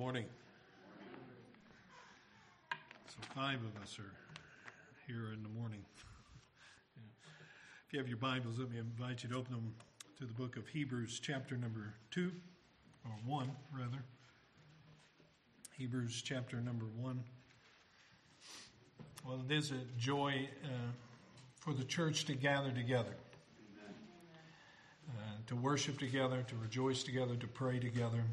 morning. So five of us are here in the morning. If you have your Bibles, let me invite you to open them to the book of Hebrews, chapter number two, or one, rather. Hebrews, chapter number one. Well, it is a joy uh, for the church to gather together, uh, to worship together, to rejoice together, to pray together.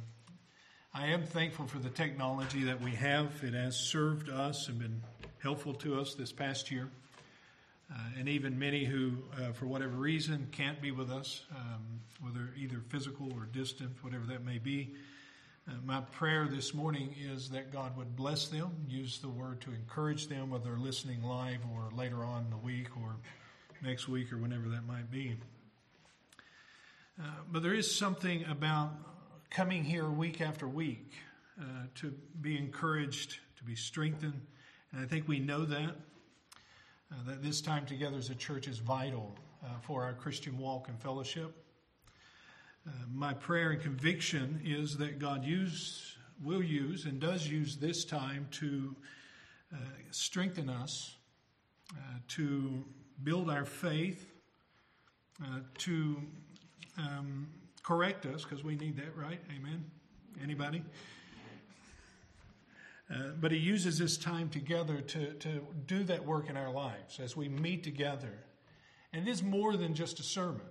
I am thankful for the technology that we have. It has served us and been helpful to us this past year. Uh, and even many who, uh, for whatever reason, can't be with us, um, whether either physical or distant, whatever that may be. Uh, my prayer this morning is that God would bless them, use the word to encourage them, whether listening live or later on in the week or next week or whenever that might be. Uh, but there is something about coming here week after week uh, to be encouraged, to be strengthened. And I think we know that. Uh, that this time together as a church is vital uh, for our Christian walk and fellowship. Uh, my prayer and conviction is that God use, will use and does use this time to uh, strengthen us, to build our faith, to um, correct us because we need that, right? Amen. Anybody? Uh, but he uses this time together to, to do that work in our lives as we meet together. And it is more than just a sermon.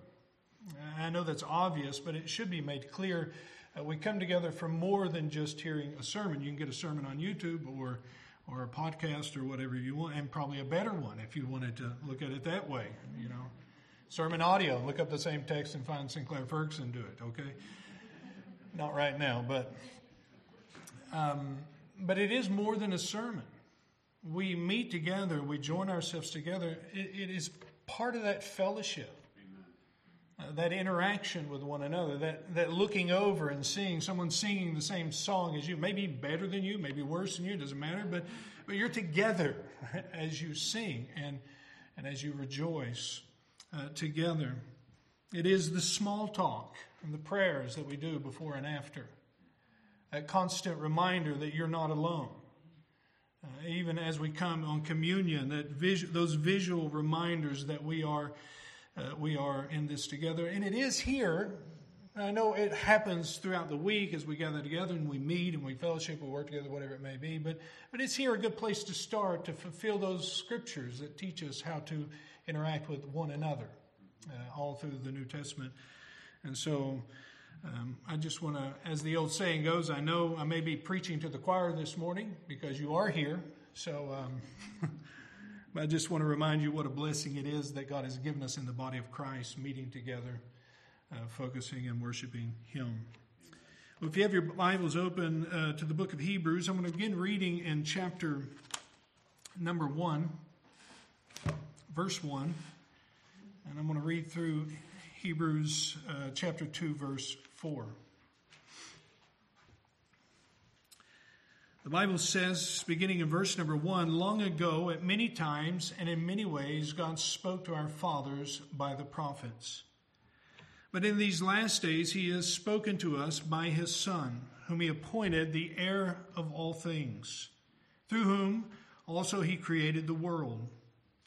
I know that's obvious, but it should be made clear. Uh, we come together for more than just hearing a sermon. You can get a sermon on YouTube or, or a podcast or whatever you want, and probably a better one if you wanted to look at it that way, you know. SermonAudio, look up the same text and find Sinclair Ferguson, do it, okay? Not right now, but um, but it is more than a sermon. We meet together, we join ourselves together. it, it is part of that fellowship, uh, that interaction with one another, that, that looking over and seeing someone singing the same song as you, maybe better than you, maybe worse than you, doesn't matter, but, but you're together as you sing and, and as you rejoice uh, together. It is the small talk and the prayers that we do before and after. A constant reminder that you're not alone. Uh, even as we come on communion, that vis- those visual reminders that we are, uh, we are in this together. And it is here. I know it happens throughout the week as we gather together and we meet and we fellowship, we work together, whatever it may be. But, but it's here a good place to start to fulfill those scriptures that teach us how to interact with one another uh, all through the New Testament. And so um, I just want to, as the old saying goes, I know I may be preaching to the choir this morning because you are here. So um, I just want to remind you what a blessing it is that God has given us in the body of Christ, meeting together, uh, focusing and worshiping Him. Well, if you have your Bibles open uh, to the book of Hebrews, I'm going to begin reading in chapter number one verse 1, and I'm going to read through Hebrews uh, chapter 2, verse 4. The Bible says, beginning in verse number 1, long ago, at many times and in many ways, God spoke to our fathers by the prophets. But in these last days, he has spoken to us by his Son, whom he appointed the heir of all things, through whom also he created the world.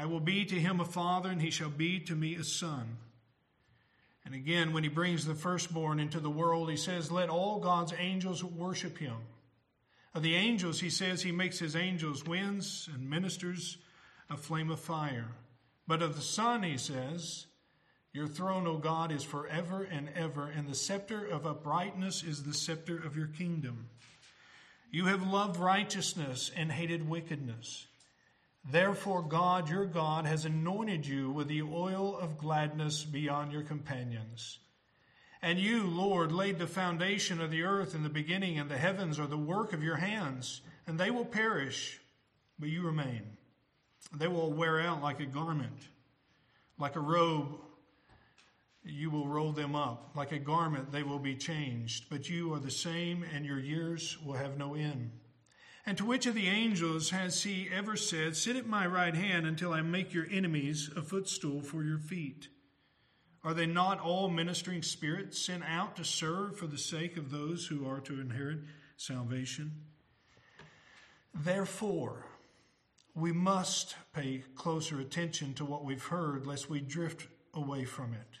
I will be to him a father, and he shall be to me a son. And again, when he brings the firstborn into the world, he says, Let all God's angels worship him. Of the angels, he says, He makes his angels winds and ministers a flame of fire. But of the Son, he says, Your throne, O God, is forever and ever, and the scepter of uprightness is the scepter of your kingdom. You have loved righteousness and hated wickedness. Therefore, God, your God, has anointed you with the oil of gladness beyond your companions. And you, Lord, laid the foundation of the earth in the beginning, and the heavens are the work of your hands, and they will perish, but you remain. They will wear out like a garment, like a robe. You will roll them up. Like a garment, they will be changed. But you are the same, and your years will have no end. And to which of the angels has he ever said, Sit at my right hand until I make your enemies a footstool for your feet? Are they not all ministering spirits sent out to serve for the sake of those who are to inherit salvation? Therefore, we must pay closer attention to what we've heard, lest we drift away from it.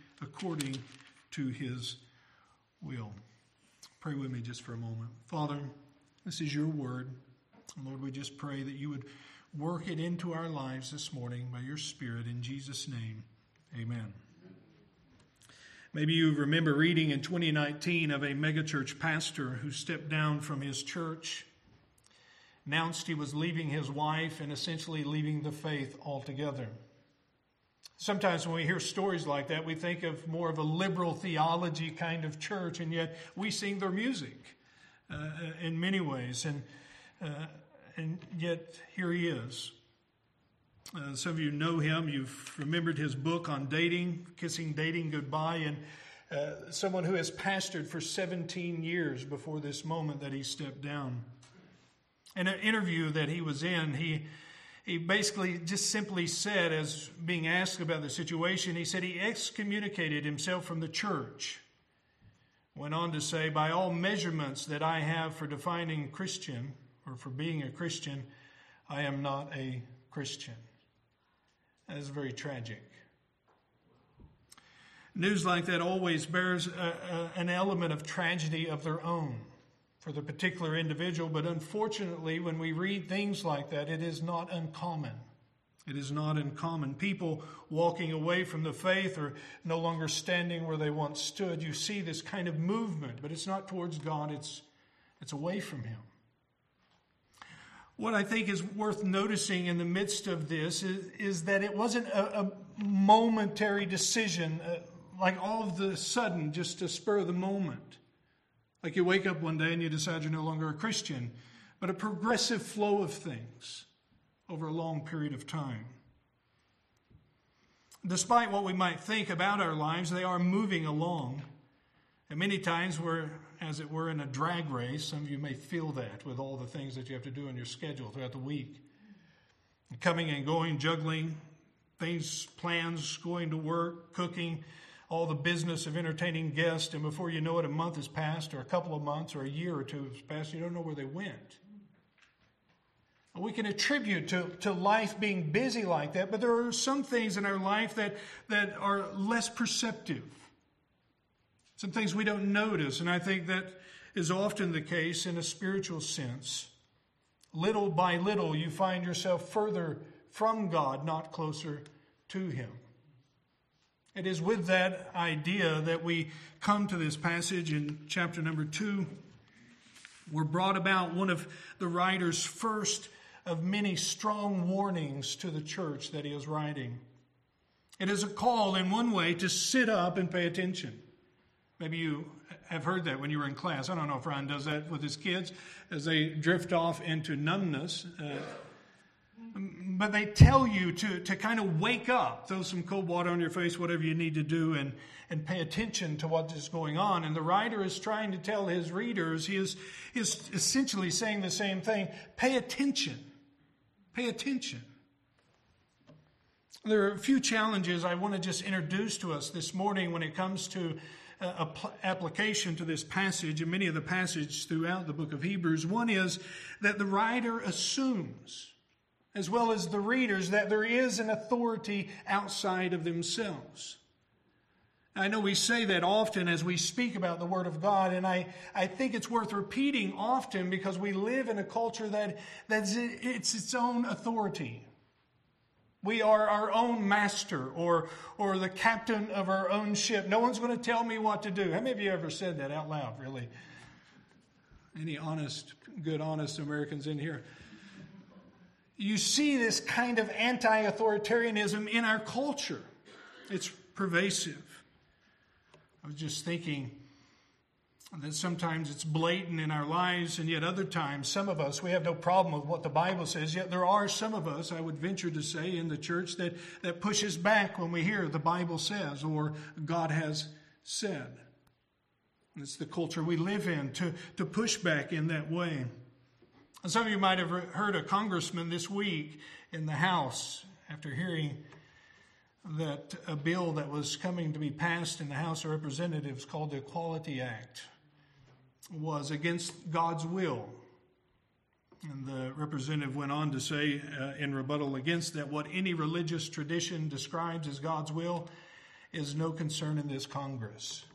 according to his will. Pray with me just for a moment. Father, this is your word. Lord, we just pray that you would work it into our lives this morning by your Spirit in Jesus' name. Amen. Maybe you remember reading in 2019 of a megachurch pastor who stepped down from his church, announced he was leaving his wife, and essentially leaving the faith altogether. Sometimes when we hear stories like that, we think of more of a liberal theology kind of church, and yet we sing their music uh, in many ways. And, uh, and yet here he is. Uh, some of you know him. You've remembered his book on dating, Kissing Dating Goodbye, and uh, someone who has pastored for 17 years before this moment that he stepped down. In an interview that he was in, he, he basically just simply said, as being asked about the situation, he said he excommunicated himself from the church. Went on to say, by all measurements that I have for defining Christian or for being a Christian, I am not a Christian. That is very tragic. News like that always bears a, a, an element of tragedy of their own for the particular individual, but unfortunately, when we read things like that, it is not uncommon. It is not uncommon. People walking away from the faith or no longer standing where they once stood. You see this kind of movement, but it's not towards God, it's, it's away from Him. What I think is worth noticing in the midst of this is, is that it wasn't a, a momentary decision, uh, like all of the sudden, just to spur the moment. Like you wake up one day and you decide you're no longer a Christian, but a progressive flow of things over a long period of time. Despite what we might think about our lives, they are moving along. And many times we're as it were, in a drag race. Some of you may feel that with all the things that you have to do in your schedule throughout the week. Coming and going, juggling things, plans, going to work, cooking, all the business of entertaining guests, and before you know it, a month has passed, or a couple of months, or a year or two has passed. You don't know where they went. We can attribute to, to life being busy like that, but there are some things in our life that, that are less perceptive some things we don't notice, and I think that is often the case in a spiritual sense. Little by little, you find yourself further from God, not closer to Him. It is with that idea that we come to this passage in chapter number two. We're brought about one of the writer's first of many strong warnings to the church that he is writing. It is a call, in one way, to sit up and pay attention. Maybe you have heard that when you were in class. I don't know if Ryan does that with his kids as they drift off into numbness. Uh, but they tell you to, to kind of wake up, throw some cold water on your face, whatever you need to do, and, and pay attention to what is going on. And the writer is trying to tell his readers, he is, is essentially saying the same thing pay attention. Pay attention. There are a few challenges I want to just introduce to us this morning when it comes to uh, application to this passage and many of the passages throughout the book of Hebrews. One is that the writer assumes, as well as the readers, that there is an authority outside of themselves. I know we say that often as we speak about the Word of God, and I, I think it's worth repeating often because we live in a culture that that's it's its own authority. We are our own master or, or the captain of our own ship. No one's going to tell me what to do. How many of you ever said that out loud, really? Any honest, good, honest Americans in here? You see this kind of anti authoritarianism in our culture, it's pervasive. I was just thinking that sometimes it's blatant in our lives, and yet other times, some of us, we have no problem with what the Bible says, yet there are some of us, I would venture to say, in the church that, that pushes back when we hear the Bible says or God has said. It's the culture we live in to, to push back in that way. And some of you might have heard a congressman this week in the House after hearing that a bill that was coming to be passed in the House of Representatives called the Equality Act was against God's will. And the representative went on to say uh, in rebuttal against that what any religious tradition describes as God's will is no concern in this Congress.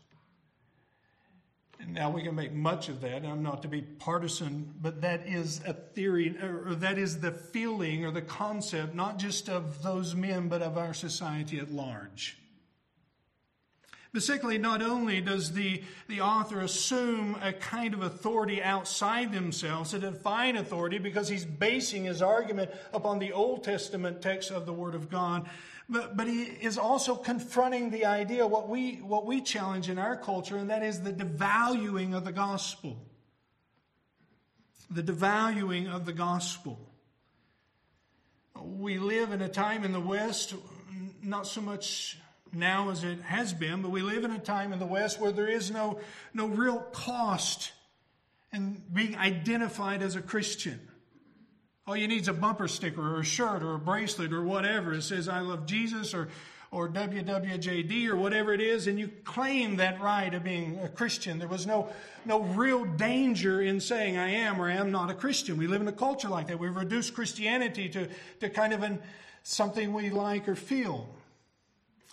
Now we can make much of that. I'm not to be partisan, but that is a theory, or that is the feeling or the concept, not just of those men, but of our society at large. Basically, not only does the, the author assume a kind of authority outside themselves, a divine authority, because he's basing his argument upon the Old Testament text of the Word of God, but, but he is also confronting the idea, what we, what we challenge in our culture, and that is the devaluing of the gospel. The devaluing of the gospel. We live in a time in the West, not so much now as it has been, but we live in a time in the West where there is no, no real cost in being identified as a Christian. All you need is a bumper sticker or a shirt or a bracelet or whatever. It says, I love Jesus or, or WWJD or whatever it is, and you claim that right of being a Christian. There was no, no real danger in saying, I am or I am not a Christian. We live in a culture like that. We've reduced Christianity to, to kind of an, something we like or feel.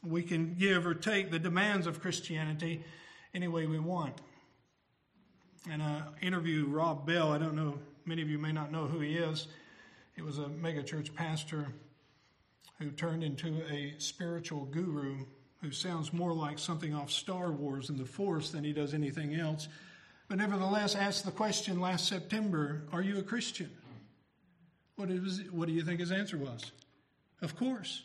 We can give or take the demands of Christianity any way we want. And I interview, Rob Bell, I don't know, many of you may not know who he is. He was a megachurch pastor who turned into a spiritual guru who sounds more like something off Star Wars and the Force than he does anything else. But nevertheless, asked the question last September Are you a Christian? What, is, what do you think his answer was? Of course.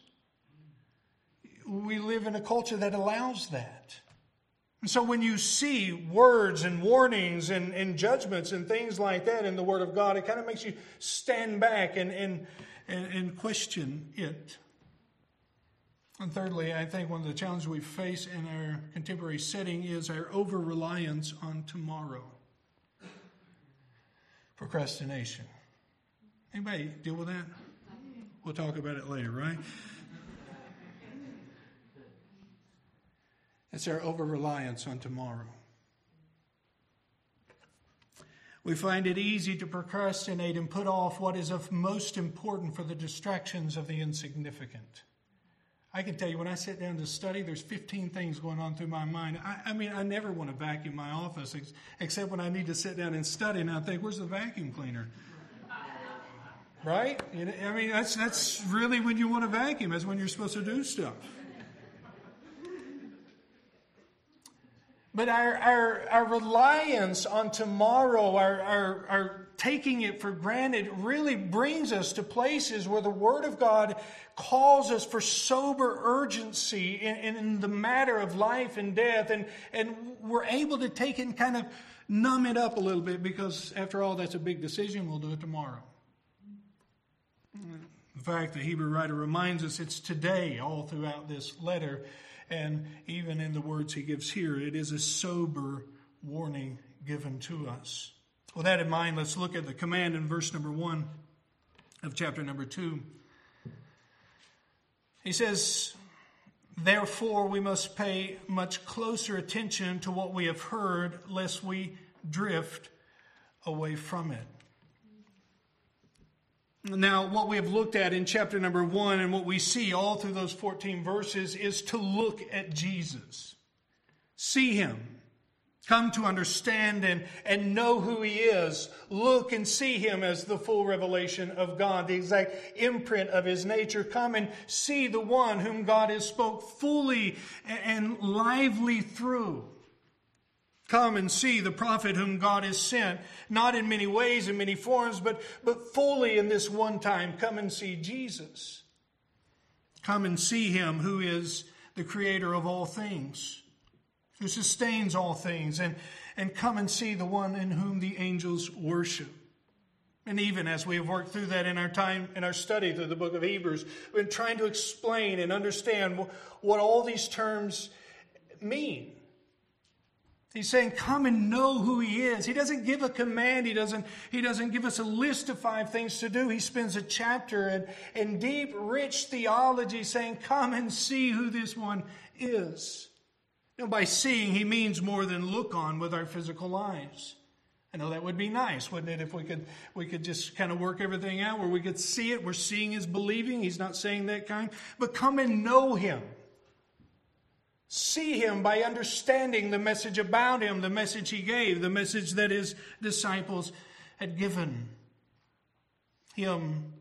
We live in a culture that allows that. And so when you see words and warnings and, and judgments and things like that in the Word of God, it kind of makes you stand back and, and, and, and question it. And thirdly, I think one of the challenges we face in our contemporary setting is our over reliance on tomorrow. Procrastination. Anybody deal with that? We'll talk about it later, right? It's our over reliance on tomorrow. We find it easy to procrastinate and put off what is of most important for the distractions of the insignificant. I can tell you, when I sit down to study, there's 15 things going on through my mind. I, I mean, I never want to vacuum my office ex- except when I need to sit down and study, and I think, where's the vacuum cleaner? Right? I mean, that's, that's really when you want to vacuum, that's when you're supposed to do stuff. But our, our, our reliance on tomorrow, our, our, our taking it for granted, really brings us to places where the Word of God calls us for sober urgency in, in the matter of life and death. And, and we're able to take it and kind of numb it up a little bit because, after all, that's a big decision. We'll do it tomorrow. In fact, the Hebrew writer reminds us it's today all throughout this letter and even in the words he gives here, it is a sober warning given to us. With that in mind, let's look at the command in verse number one of chapter number two. He says, Therefore, we must pay much closer attention to what we have heard, lest we drift away from it. Now, what we have looked at in chapter number one and what we see all through those 14 verses is to look at Jesus. see him, come to understand and, and know who he is, look and see him as the full revelation of God, the exact imprint of his nature. Come and see the one whom God has spoke fully and lively through. Come and see the prophet whom God has sent, not in many ways, in many forms, but, but fully in this one time. Come and see Jesus. Come and see him who is the creator of all things, who sustains all things, and, and come and see the one in whom the angels worship. And even as we have worked through that in our time, in our study through the book of Hebrews, we've been trying to explain and understand what all these terms mean. He's saying, come and know who he is. He doesn't give a command. He doesn't, he doesn't give us a list of five things to do. He spends a chapter in, in deep, rich theology saying, come and see who this one is. Know, by seeing, he means more than look on with our physical eyes. I know that would be nice, wouldn't it, if we could we could just kind of work everything out where we could see it. We're seeing is believing. He's not saying that kind. But come and know him. See him by understanding the message about him, the message he gave, the message that his disciples had given him,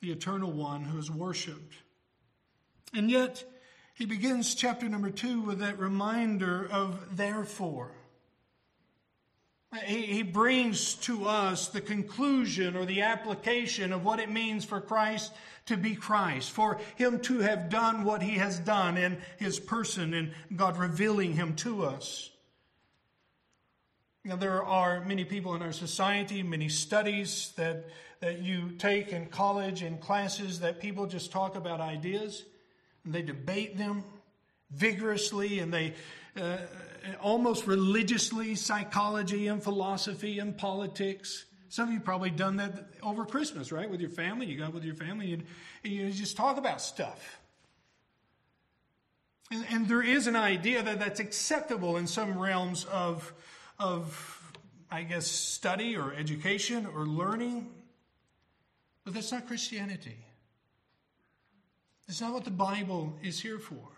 the eternal one who is worshiped. And yet, he begins chapter number two with that reminder of therefore. He brings to us the conclusion or the application of what it means for Christ to be Christ, for him to have done what he has done in his person and God revealing him to us. Now, there are many people in our society, many studies that, that you take in college and classes that people just talk about ideas and they debate them vigorously and they uh, almost religiously psychology and philosophy and politics. Some of you probably done that over Christmas, right? With your family. You got with your family and you just talk about stuff. And, and there is an idea that that's acceptable in some realms of, of, I guess, study or education or learning. But that's not Christianity. It's not what the Bible is here for.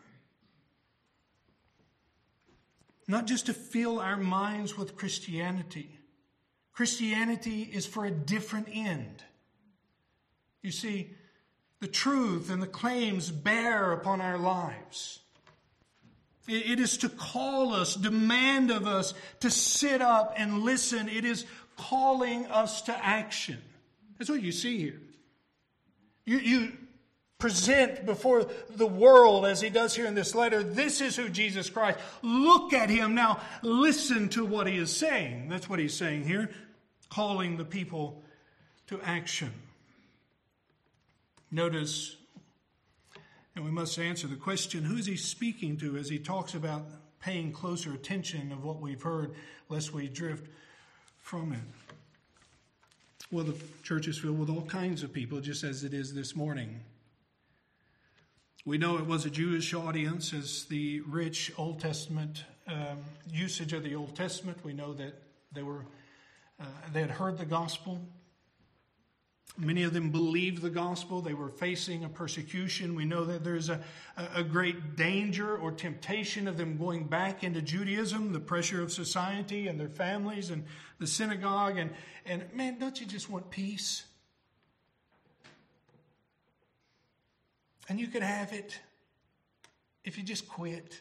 Not just to fill our minds with Christianity Christianity is for a different end. You see, the truth and the claims bear upon our lives. It is to call us, demand of us to sit up and listen. It is calling us to action. That's what you see here. You, you present before the world, as he does here in this letter, this is who Jesus Christ. Look at him now. Listen to what he is saying. That's what he's saying here calling the people to action. Notice, and we must answer the question who is he speaking to as he talks about paying closer attention of what we've heard, lest we drift from it? Well, the church is filled with all kinds of people, just as it is this morning. We know it was a Jewish audience, as the rich Old Testament um, usage of the Old Testament. We know that they were uh, they had heard the gospel. Many of them believed the gospel. They were facing a persecution. We know that there's a, a great danger or temptation of them going back into Judaism, the pressure of society and their families and the synagogue. And, and man, don't you just want peace? And you could have it if you just quit.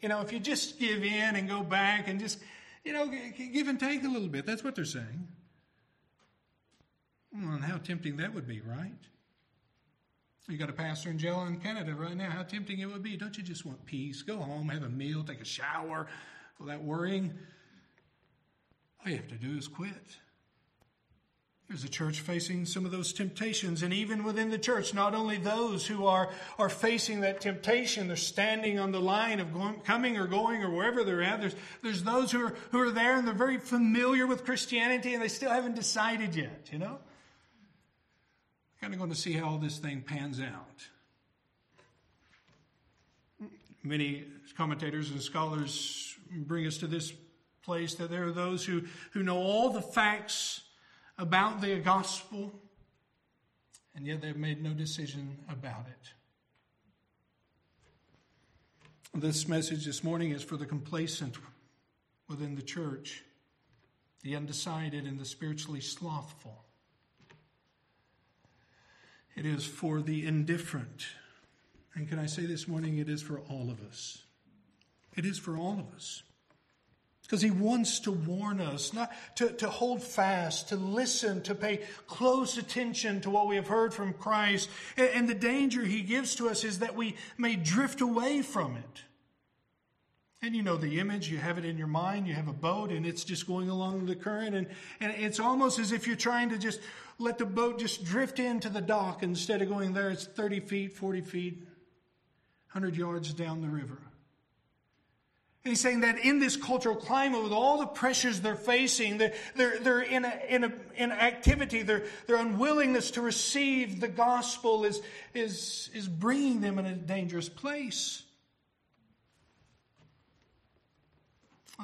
You know, if you just give in and go back and just you know, give and take a little bit. That's what they're saying. Well, and how tempting that would be, right? You got a pastor in jail in Canada right now. How tempting it would be. Don't you just want peace? Go home, have a meal, take a shower without worrying. All you have to do is quit. There's a church facing some of those temptations. And even within the church, not only those who are, are facing that temptation, they're standing on the line of going, coming or going or wherever they're at. There's, there's those who are, who are there and they're very familiar with Christianity and they still haven't decided yet, you know? Kind of going to see how this thing pans out. Many commentators and scholars bring us to this place that there are those who, who know all the facts about the gospel, and yet they've made no decision about it. This message this morning is for the complacent within the church, the undecided and the spiritually slothful. It is for the indifferent. And can I say this morning, it is for all of us. It is for all of us. Because he wants to warn us, not to, to hold fast, to listen, to pay close attention to what we have heard from Christ. And, and the danger he gives to us is that we may drift away from it. And you know the image, you have it in your mind, you have a boat and it's just going along the current, and, and it's almost as if you're trying to just let the boat just drift into the dock instead of going there. It's 30 feet, 40 feet, 100 yards down the river. And he's saying that in this cultural climate, with all the pressures they're facing, they're, they're, they're in, a, in, a, in activity, their, their unwillingness to receive the gospel is, is, is bringing them in a dangerous place.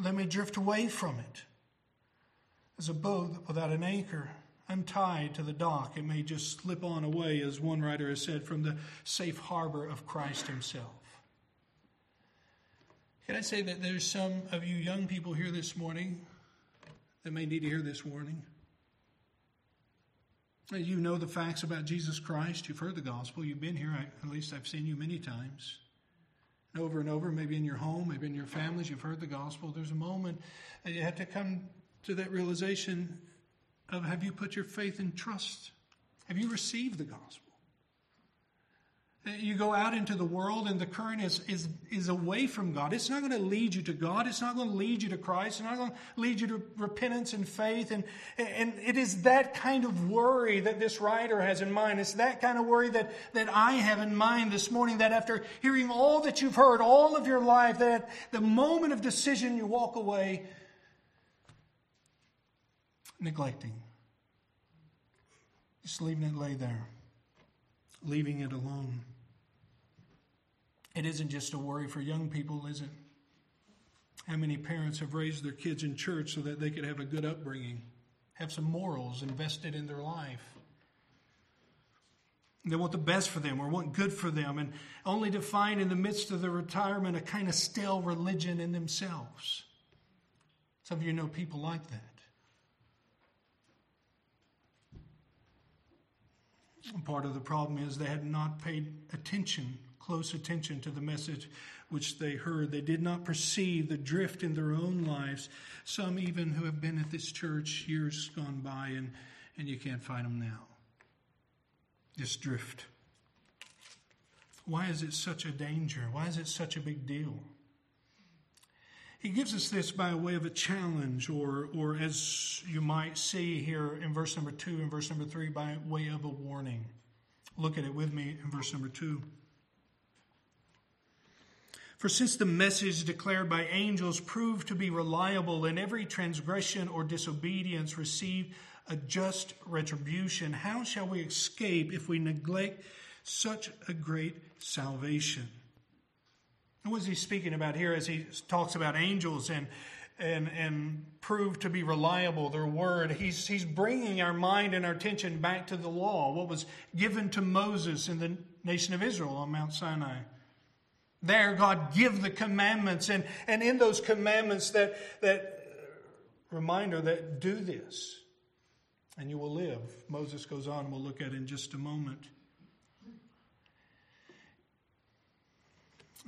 They may drift away from it. As a boat without an anchor, untied to the dock, it may just slip on away, as one writer has said, from the safe harbor of Christ Himself. Can I say that there's some of you young people here this morning that may need to hear this warning? You know the facts about Jesus Christ. You've heard the gospel. You've been here. I, at least I've seen you many times. And over and over, maybe in your home, maybe in your families, you've heard the gospel. There's a moment that you have to come to that realization of have you put your faith and trust? Have you received the gospel? You go out into the world and the current is, is, is away from God. It's not going to lead you to God. It's not going to lead you to Christ. It's not going to lead you to repentance and faith. And, and it is that kind of worry that this writer has in mind. It's that kind of worry that, that I have in mind this morning that after hearing all that you've heard all of your life, that the moment of decision you walk away neglecting. Just leaving it lay there, leaving it alone. It isn't just a worry for young people, is it? How many parents have raised their kids in church so that they could have a good upbringing, have some morals invested in their life? They want the best for them or want good for them, and only to find in the midst of their retirement a kind of stale religion in themselves. Some of you know people like that. Part of the problem is they had not paid attention, close attention to the message which they heard. They did not perceive the drift in their own lives. Some even who have been at this church years gone by, and, and you can't find them now. This drift. Why is it such a danger? Why is it such a big deal? He gives us this by way of a challenge, or, or as you might see here in verse number two and verse number three, by way of a warning. Look at it with me in verse number two. For since the message declared by angels proved to be reliable, and every transgression or disobedience received a just retribution, how shall we escape if we neglect such a great salvation? What is he speaking about here as he talks about angels and and and prove to be reliable their word he's he's bringing our mind and our attention back to the law what was given to Moses in the nation of Israel on Mount Sinai there God give the commandments. And and in those commandments that that reminder that do this and you will live. Moses goes on we'll look at in just a moment.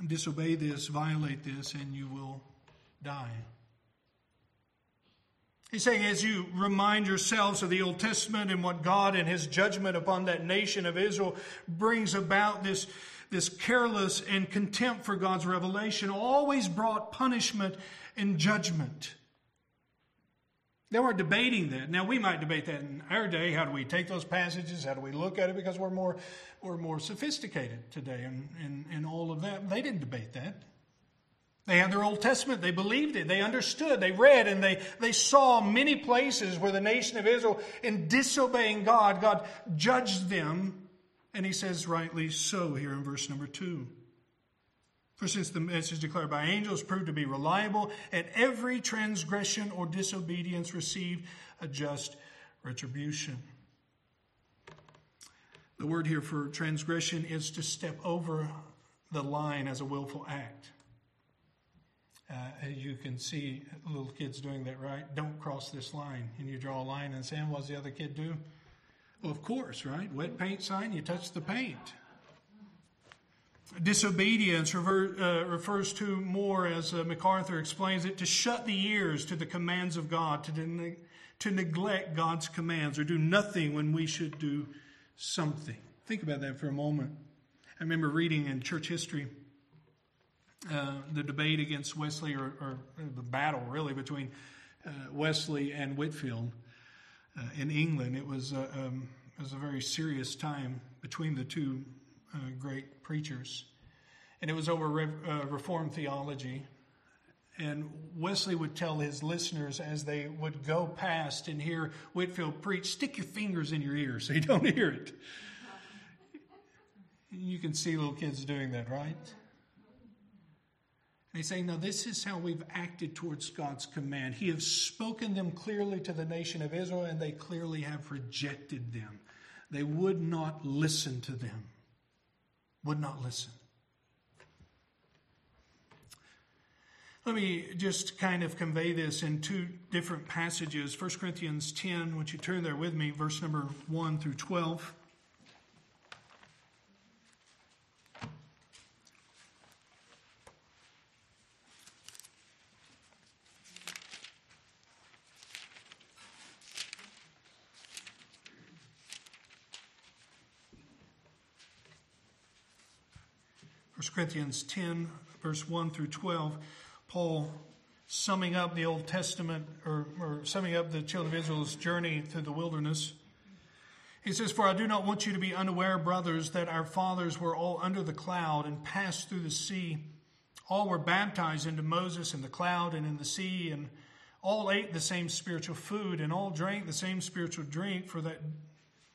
Disobey this, violate this, and you will die. He's saying, as you remind yourselves of the Old Testament and what God and His judgment upon that nation of Israel brings about this, this careless and contempt for God's revelation, always brought punishment and judgment. They weren't debating that. Now we might debate that in our day. How do we take those passages? How do we look at it? Because we're more we're more sophisticated today and, and, and all of that. They didn't debate that. They had their Old Testament. They believed it. They understood. They read and they, they saw many places where the nation of Israel, in disobeying God, God judged them. And he says, rightly so, here in verse number two. For since the message declared by angels proved to be reliable, and every transgression or disobedience received a just retribution. The word here for transgression is to step over the line as a willful act. Uh, you can see little kids doing that, right? Don't cross this line. And you draw a line and say, what does the other kid do? Of course, right? Wet paint sign, you touch the paint. Disobedience rever, uh, refers to more, as uh, MacArthur explains it, to shut the ears to the commands of God, to, to neglect God's commands, or do nothing when we should do something. Think about that for a moment. I remember reading in church history uh, the debate against Wesley, or, or, the battle really between uh, Wesley and Whitefield. In England. It was, um, it was a very serious time between the two uh, great preachers. And it was over Re- uh, Reformed theology. And Wesley would tell his listeners as they would go past and hear Whitefield preach, stick your fingers in your ears so you don't hear it. You can see little kids doing that, right? They say, No, this is how we've acted towards God's command. He has spoken them clearly to the nation of Israel, and they clearly have rejected them. They would not listen to them would not listen. Let me just kind of convey this in two different passages. 1 Corinthians 10, would you turn there with me, verse number 1 through 12. 1 Corinthians 10, verse 1 through 12, Paul summing up the Old Testament or, or summing up the children of Israel's journey through the wilderness. He says, For I do not want you to be unaware, brothers, that our fathers were all under the cloud and passed through the sea. All were baptized into Moses in the cloud and in the sea, and all ate the same spiritual food, and all drank the same spiritual drink, for that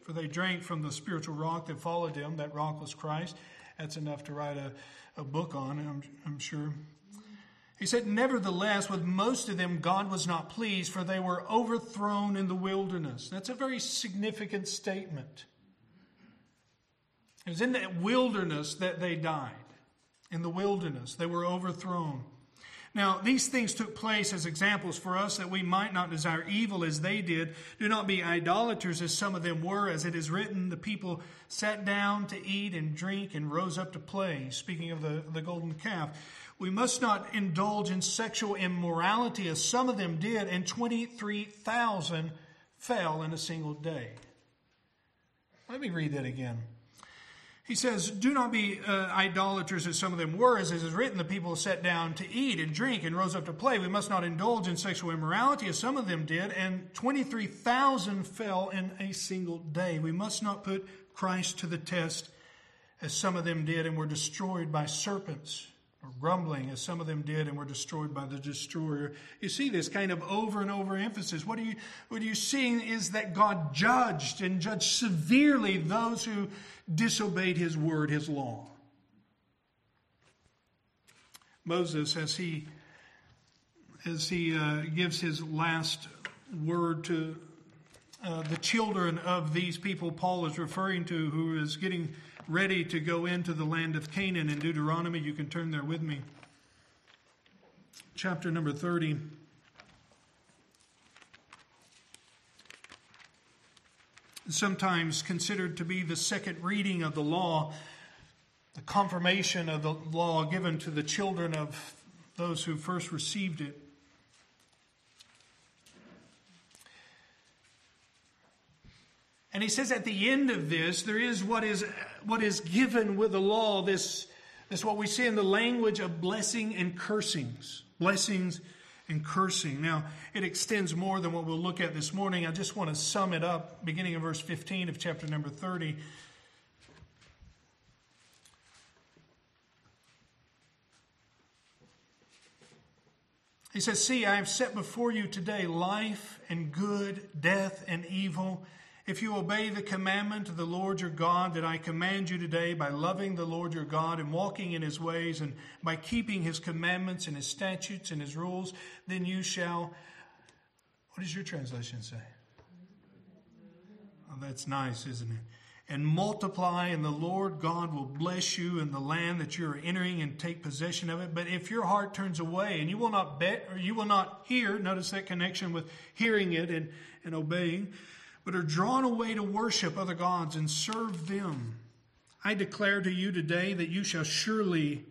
for they drank from the spiritual rock that followed them. That rock was Christ. That's enough to write a, a book on, I'm, I'm sure. He said, Nevertheless, with most of them, God was not pleased, for they were overthrown in the wilderness. That's a very significant statement. It was in that wilderness that they died. In the wilderness, they were overthrown. Now, these things took place as examples for us that we might not desire evil as they did. Do not be idolaters as some of them were, as it is written, the people sat down to eat and drink and rose up to play. Speaking of the, the golden calf. We must not indulge in sexual immorality as some of them did, and 23,000 fell in a single day. Let me read that again. He says, Do not be uh, idolaters as some of them were, as it is written, the people sat down to eat and drink and rose up to play. We must not indulge in sexual immorality as some of them did, and 23,000 fell in a single day. We must not put Christ to the test as some of them did and were destroyed by serpents grumbling as some of them did and were destroyed by the destroyer. You see this kind of over and over emphasis. What are you, what are you seeing is that God judged and judged severely those who disobeyed his word, his law. Moses, as he, as he uh, gives his last word to uh, the children of these people Paul is referring to, who is getting ready to go into the land of Canaan in Deuteronomy. You can turn there with me. Chapter number 30. Sometimes considered to be the second reading of the law, the confirmation of the law given to the children of those who first received it. And he says at the end of this, there is what is, what is given with the law, this, this what we see in the language of blessing and cursings. Blessings and cursing. Now, it extends more than what we'll look at this morning. I just want to sum it up, beginning in verse 15 of chapter number 30. He says, See, I have set before you today life and good, death and evil. If you obey the commandment of the Lord your God that I command you today by loving the Lord your God and walking in his ways and by keeping his commandments and his statutes and his rules, then you shall. What does your translation say? Oh, that's nice, isn't it? and multiply, and the Lord God will bless you in the land that you are entering and take possession of it. But if your heart turns away and you will not bet or you will not hear, notice that connection with hearing it and, and obeying, but are drawn away to worship other gods and serve them, I declare to you today that you shall surely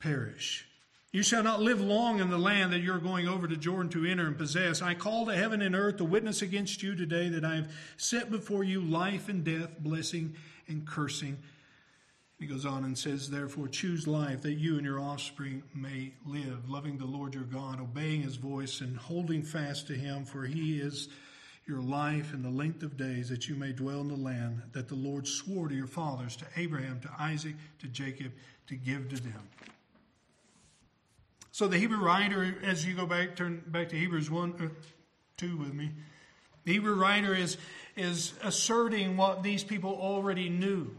perish. You shall not live long in the land that you're going over to Jordan to enter and possess. I call to heaven and earth to witness against you today that I have set before you life and death, blessing and cursing. He goes on and says, Therefore, choose life that you and your offspring may live, loving the Lord your God, obeying his voice, and holding fast to him, for he is your life and the length of days that you may dwell in the land that the Lord swore to your fathers, to Abraham, to Isaac, to Jacob, to give to them. So the Hebrew writer, as you go back, turn back to Hebrews 1, uh, 2 with me, the Hebrew writer is, is asserting what these people already knew.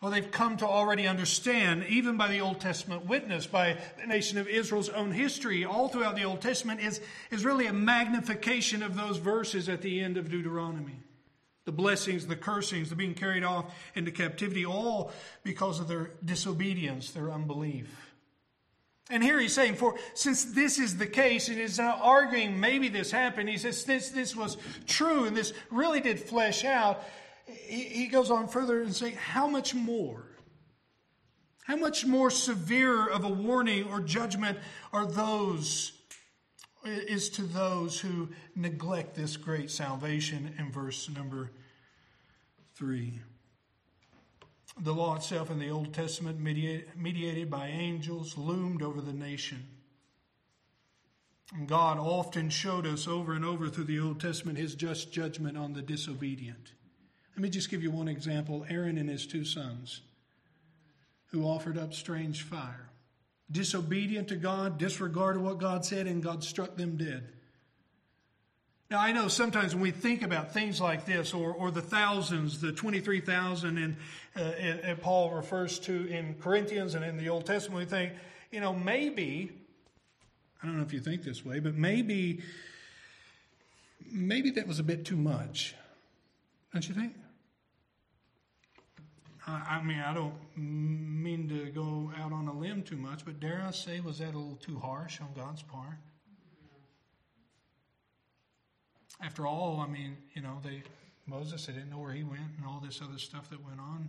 Well, they've come to already understand, even by the Old Testament witness, by the nation of Israel's own history, all throughout the Old Testament, is, is really a magnification of those verses at the end of Deuteronomy. The blessings, the cursings, the being carried off into captivity, all because of their disobedience, their unbelief. And here he's saying, for since this is the case, is not arguing maybe this happened. He says since this was true and this really did flesh out. He, goes on further and saying, how much more? How much more severe of a warning or judgment are those is to those who neglect this great salvation in verse number three the law itself in the Old Testament, mediated by angels, loomed over the nation. And God often showed us over and over through the Old Testament his just judgment on the disobedient. Let me just give you one example Aaron and his two sons, who offered up strange fire. Disobedient to God, disregarded what God said, and God struck them dead. Now, I know sometimes when we think about things like this, or, or the thousands, the 23,000, and, uh, Paul refers to in Corinthians and in the Old Testament, we think, you know, maybe, I don't know if you think this way, but maybe, maybe that was a bit too much. Don't you think? I, mean, I don't mean to go out on a limb too much, but dare I say, was that a little too harsh on God's part? after all, I mean, you know, they Moses, they didn't know where he went and all this other stuff that went on.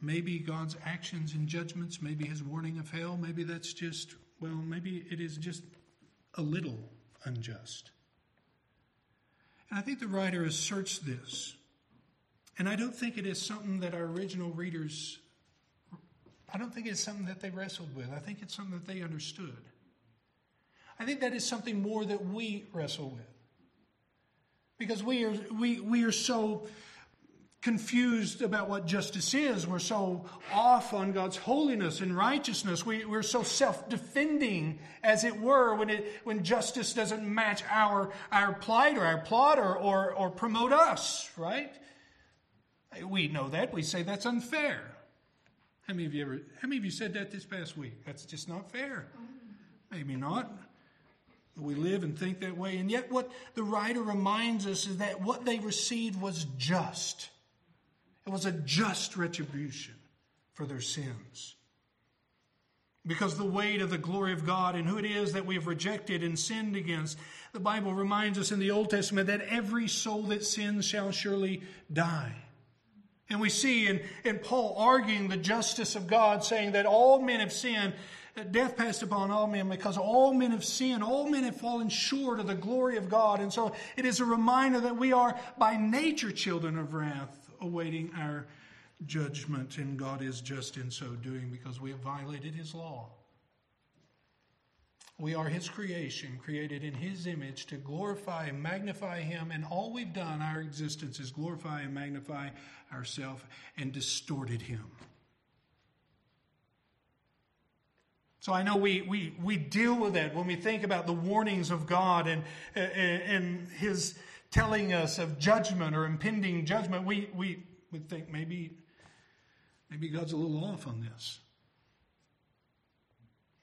Maybe God's actions and judgments, maybe his warning of hell, maybe that's just, well, maybe it is just a little unjust. And I think the writer asserts this. And I don't think it is something that our original readers, I don't think it's something that they wrestled with. I think it's something that they understood. I think that is something more that we wrestle with. Because we are, we, we are so confused about what justice is. We're so off on God's holiness and righteousness. We, we're so self defending, as it were, when, it, when justice doesn't match our, our plight or our plot or, or, or promote us, right? We know that. We say that's unfair. How many of you ever, how many of you said that this past week? That's just not fair. Maybe not. We live and think that way. And yet, what the writer reminds us is that what they received was just. It was a just retribution for their sins. Because the weight of the glory of God and who it is that we have rejected and sinned against, the Bible reminds us in the Old Testament that every soul that sins shall surely die. And we see in, in Paul arguing the justice of God, saying that all men have sinned death passed upon all men because all men have sinned. All men have fallen short of the glory of God. And so it is a reminder that we are by nature children of wrath, awaiting our judgment. And God is just in so doing because we have violated his law. We are his creation, created in his image to glorify and magnify him. And all we've done, our existence, is glorify and magnify ourselves and distorted him. So I know we, we, we deal with that when we think about the warnings of God and, and His telling us of judgment or impending judgment. We, we, we think maybe, maybe God's a little off on this.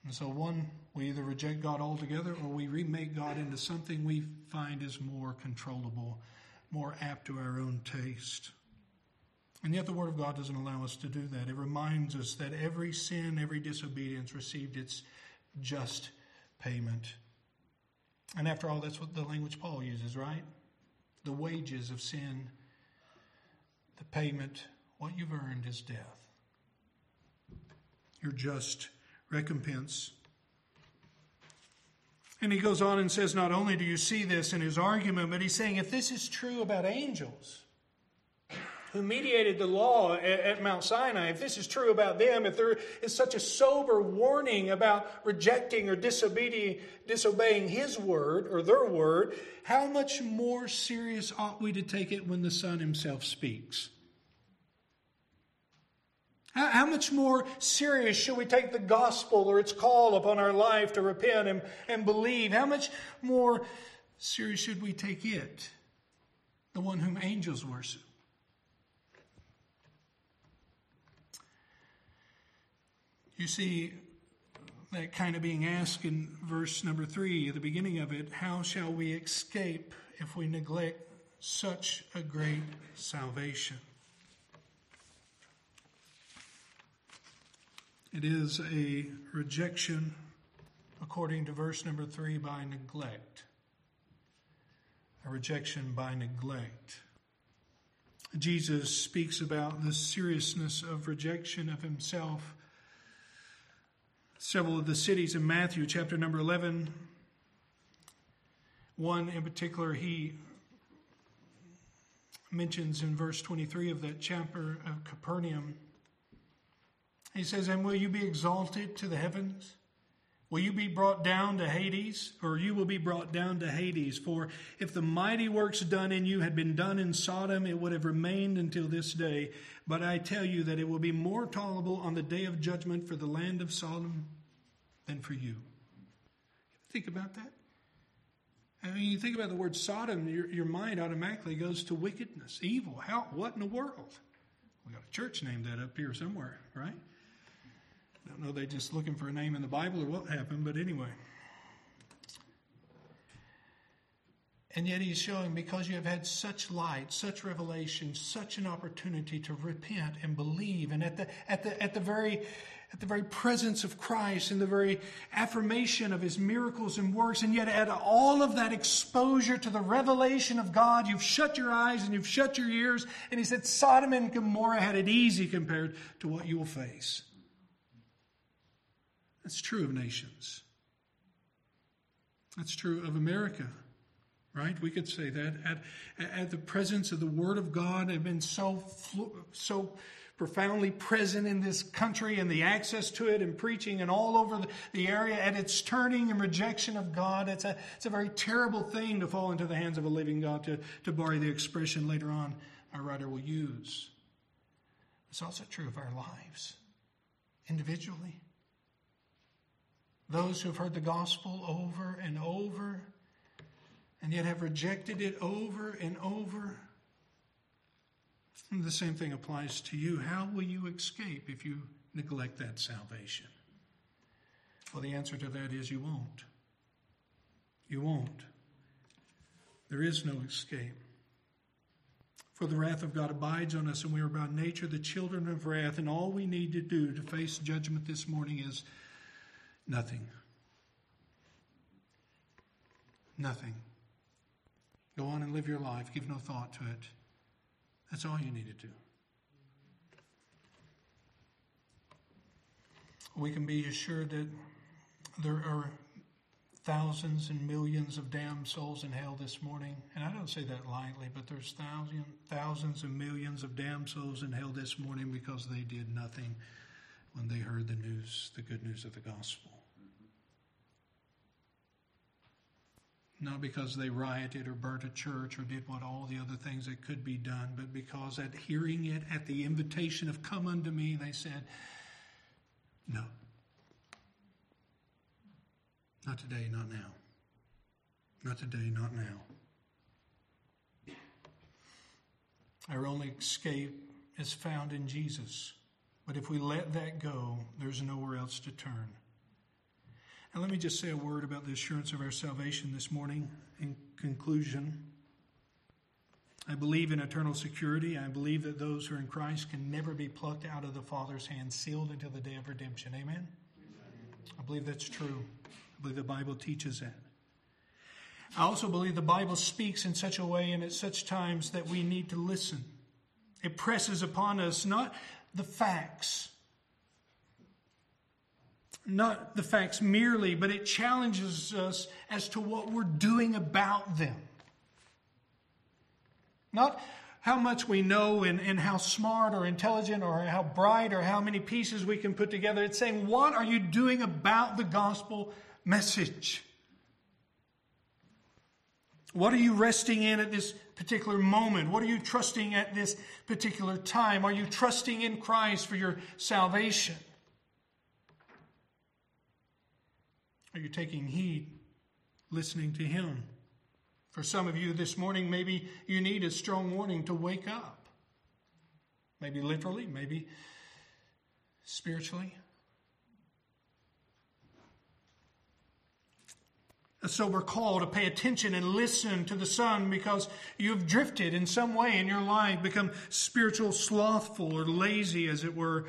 And so, one, we either reject God altogether or we remake God into something we find is more controllable, more apt to our own taste. And yet, the Word of God doesn't allow us to do that. It reminds us that every sin, every disobedience received its just payment. And after all, that's what the language Paul uses, right? The wages of sin, the payment, what you've earned is death. Your just recompense. And he goes on and says, not only do you see this in his argument, but he's saying if this is true about angels, who mediated the law at, Mount Sinai, if this is true about them, if there is such a sober warning about rejecting or disobeying, disobeying his word or their word, how much more serious ought we to take it when the Son himself speaks? How, how much more serious should we take the gospel or its call upon our life to repent and, and believe? How much more serious should we take it, the one whom angels worship? You see that kind of being asked in verse number three, the beginning of it how shall we escape if we neglect such a great salvation? It is a rejection, according to verse number three, by neglect. A rejection by neglect. Jesus speaks about the seriousness of rejection of himself. Several of the cities in Matthew, chapter number 11, one in particular, he mentions in verse 23 of that chapter of Capernaum. He says, And will you be exalted to the heavens? Will you be brought down to Hades? Or you will be brought down to Hades? For if the mighty works done in you had been done in Sodom, it would have remained until this day. But I tell you that it will be more tolerable on the day of judgment for the land of Sodom than for you. Think about that. I mean, you think about the word Sodom, your, your mind automatically goes to wickedness, evil. How? What in the world? We got a church named that up here somewhere, right? I don't know, they just looking for a name in the Bible or what happened, but anyway. And yet he's showing because you have had such light, such revelation, such an opportunity to repent and believe, and at the at the at the very at the very presence of Christ and the very affirmation of his miracles and works, and yet at all of that exposure to the revelation of God, you've shut your eyes and you've shut your ears. And he said, Sodom and Gomorrah had it easy compared to what you will face. That's true of nations. That's true of America, right? We could say that at, at the presence of the Word of God have been so so profoundly present in this country and the access to it and preaching and all over the, the area at its turning and rejection of God. It's a, it's a very terrible thing to fall into the hands of a living God, to, to borrow the expression later on our writer will use. It's also true of our lives, individually those who have heard the gospel over and over and yet have rejected it over and over. And the same thing applies to you. How will you escape if you neglect that salvation? Well, the answer to that is you won't. You won't. There is no escape. For the wrath of God abides on us, and we are by nature the children of wrath, and all we need to do to face judgment this morning is Nothing. Nothing. Go on and live your life. Give no thought to it. That's all you need to do. We can be assured that there are thousands and millions of damned souls in hell this morning. And I don't say that lightly, but there's thousands, thousands and millions of damned souls in hell this morning because they did nothing when they heard the news, the good news of the gospel. Not because they rioted or burnt a church or did what all the other things that could be done, but because at hearing it at the invitation of come unto me, they said, No. Not today, not now. Not today, not now. Our only escape is found in Jesus. But if we let that go, there's nowhere else to turn. And let me just say a word about the assurance of our salvation this morning in conclusion. I believe in eternal security. I believe that those who are in Christ can never be plucked out of the Father's hand, sealed until the day of redemption. Amen? Amen. I believe that's true. I believe the Bible teaches that. I also believe the Bible speaks in such a way and at such times that we need to listen. It presses upon us not the facts, not the facts merely, but it challenges us as to what we're doing about them. Not how much we know and, and how smart or intelligent or how bright or how many pieces we can put together. It's saying, what are you doing about the gospel message? What are you resting in at this particular moment? What are you trusting at this particular time? Are you trusting in Christ for your salvation? Are you taking heed, listening to Him? For some of you this morning, maybe you need a strong warning to wake up. Maybe literally, maybe spiritually. A sober call to pay attention and listen to the Son because you've drifted in some way in your life, become spiritual slothful or lazy, as it were.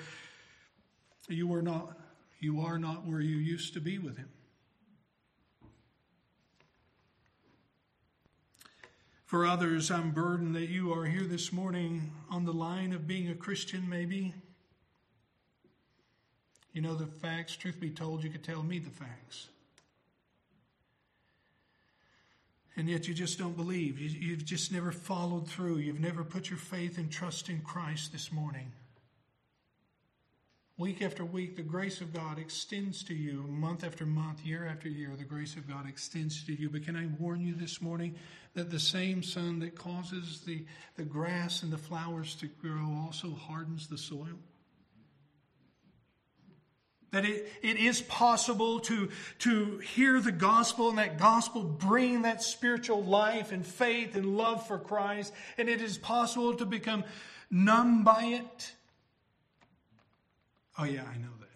You are not, you are not where you used to be with Him. For others, I'm burdened that you are here this morning on the line of being a Christian, maybe. You know the facts. Truth be told, you could tell me the facts. And yet you just don't believe. You, have just never followed through. You've never put your faith and trust in Christ this morning. Week after week, the grace of God extends to you. Month after month, year after year, the grace of God extends to you. But can I warn you this morning that the same sun that causes the, the grass and the flowers to grow also hardens the soil? That it, it is possible to, to hear the gospel and that gospel bring that spiritual life and faith and love for Christ. And it is possible to become numb by it Oh, yeah, I know that.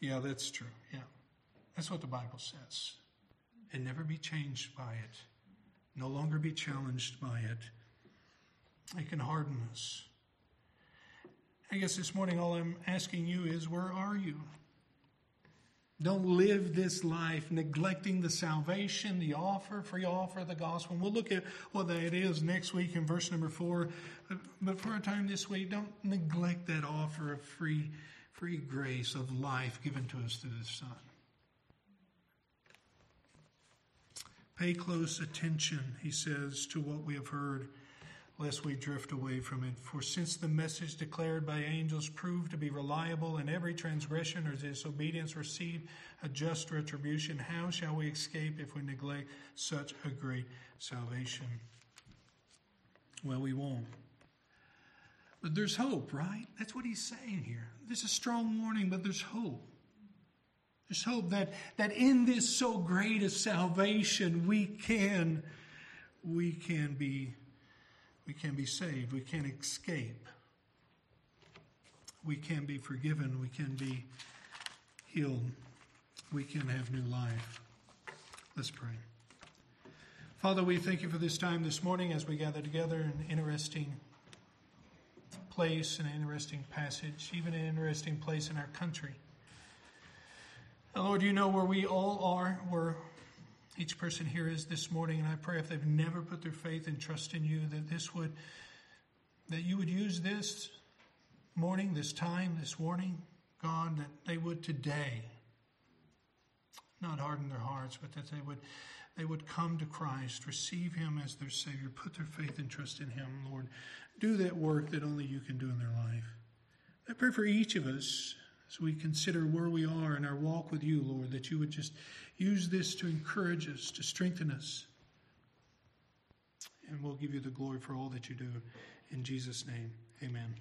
Yeah, that's true. Yeah. That's what the Bible says. And never be changed by it, no longer be challenged by it. It can harden us. I guess this morning all I'm asking you is where are you? Don't live this life neglecting the salvation, the offer, free offer of the gospel. And we'll look at what that is next week in verse number four. But for our time this week, don't neglect that offer of free, free grace of life given to us through the Son. Pay close attention, he says, to what we have heard lest we drift away from it. For since the message declared by angels proved to be reliable, and every transgression or disobedience received a just retribution, how shall we escape if we neglect such a great salvation? Well, we won't. But there's hope, right? That's what he's saying here. This is a strong warning, but there's hope. There's hope that, that in this so great a salvation we can we can be we can be saved. We can escape. We can be forgiven. We can be healed. We can have new life. Let's pray. Father, we thank you for this time this morning as we gather together an interesting place, an interesting passage, even an interesting place in our country. Lord, you know where we all are, where each person here is this morning, and I pray if they've never put their faith and trust in you, that this would, that you would use this morning, this time, this warning, God, that they would today not harden their hearts, but that they would they would come to Christ, receive Him as their Savior, put their faith and trust in Him, Lord. Do that work that only you can do in their life. I pray for each of us as we consider where we are in our walk with you, Lord, that you would just use this to encourage us, to strengthen us. And we'll give you the glory for all that you do. In Jesus' name, amen.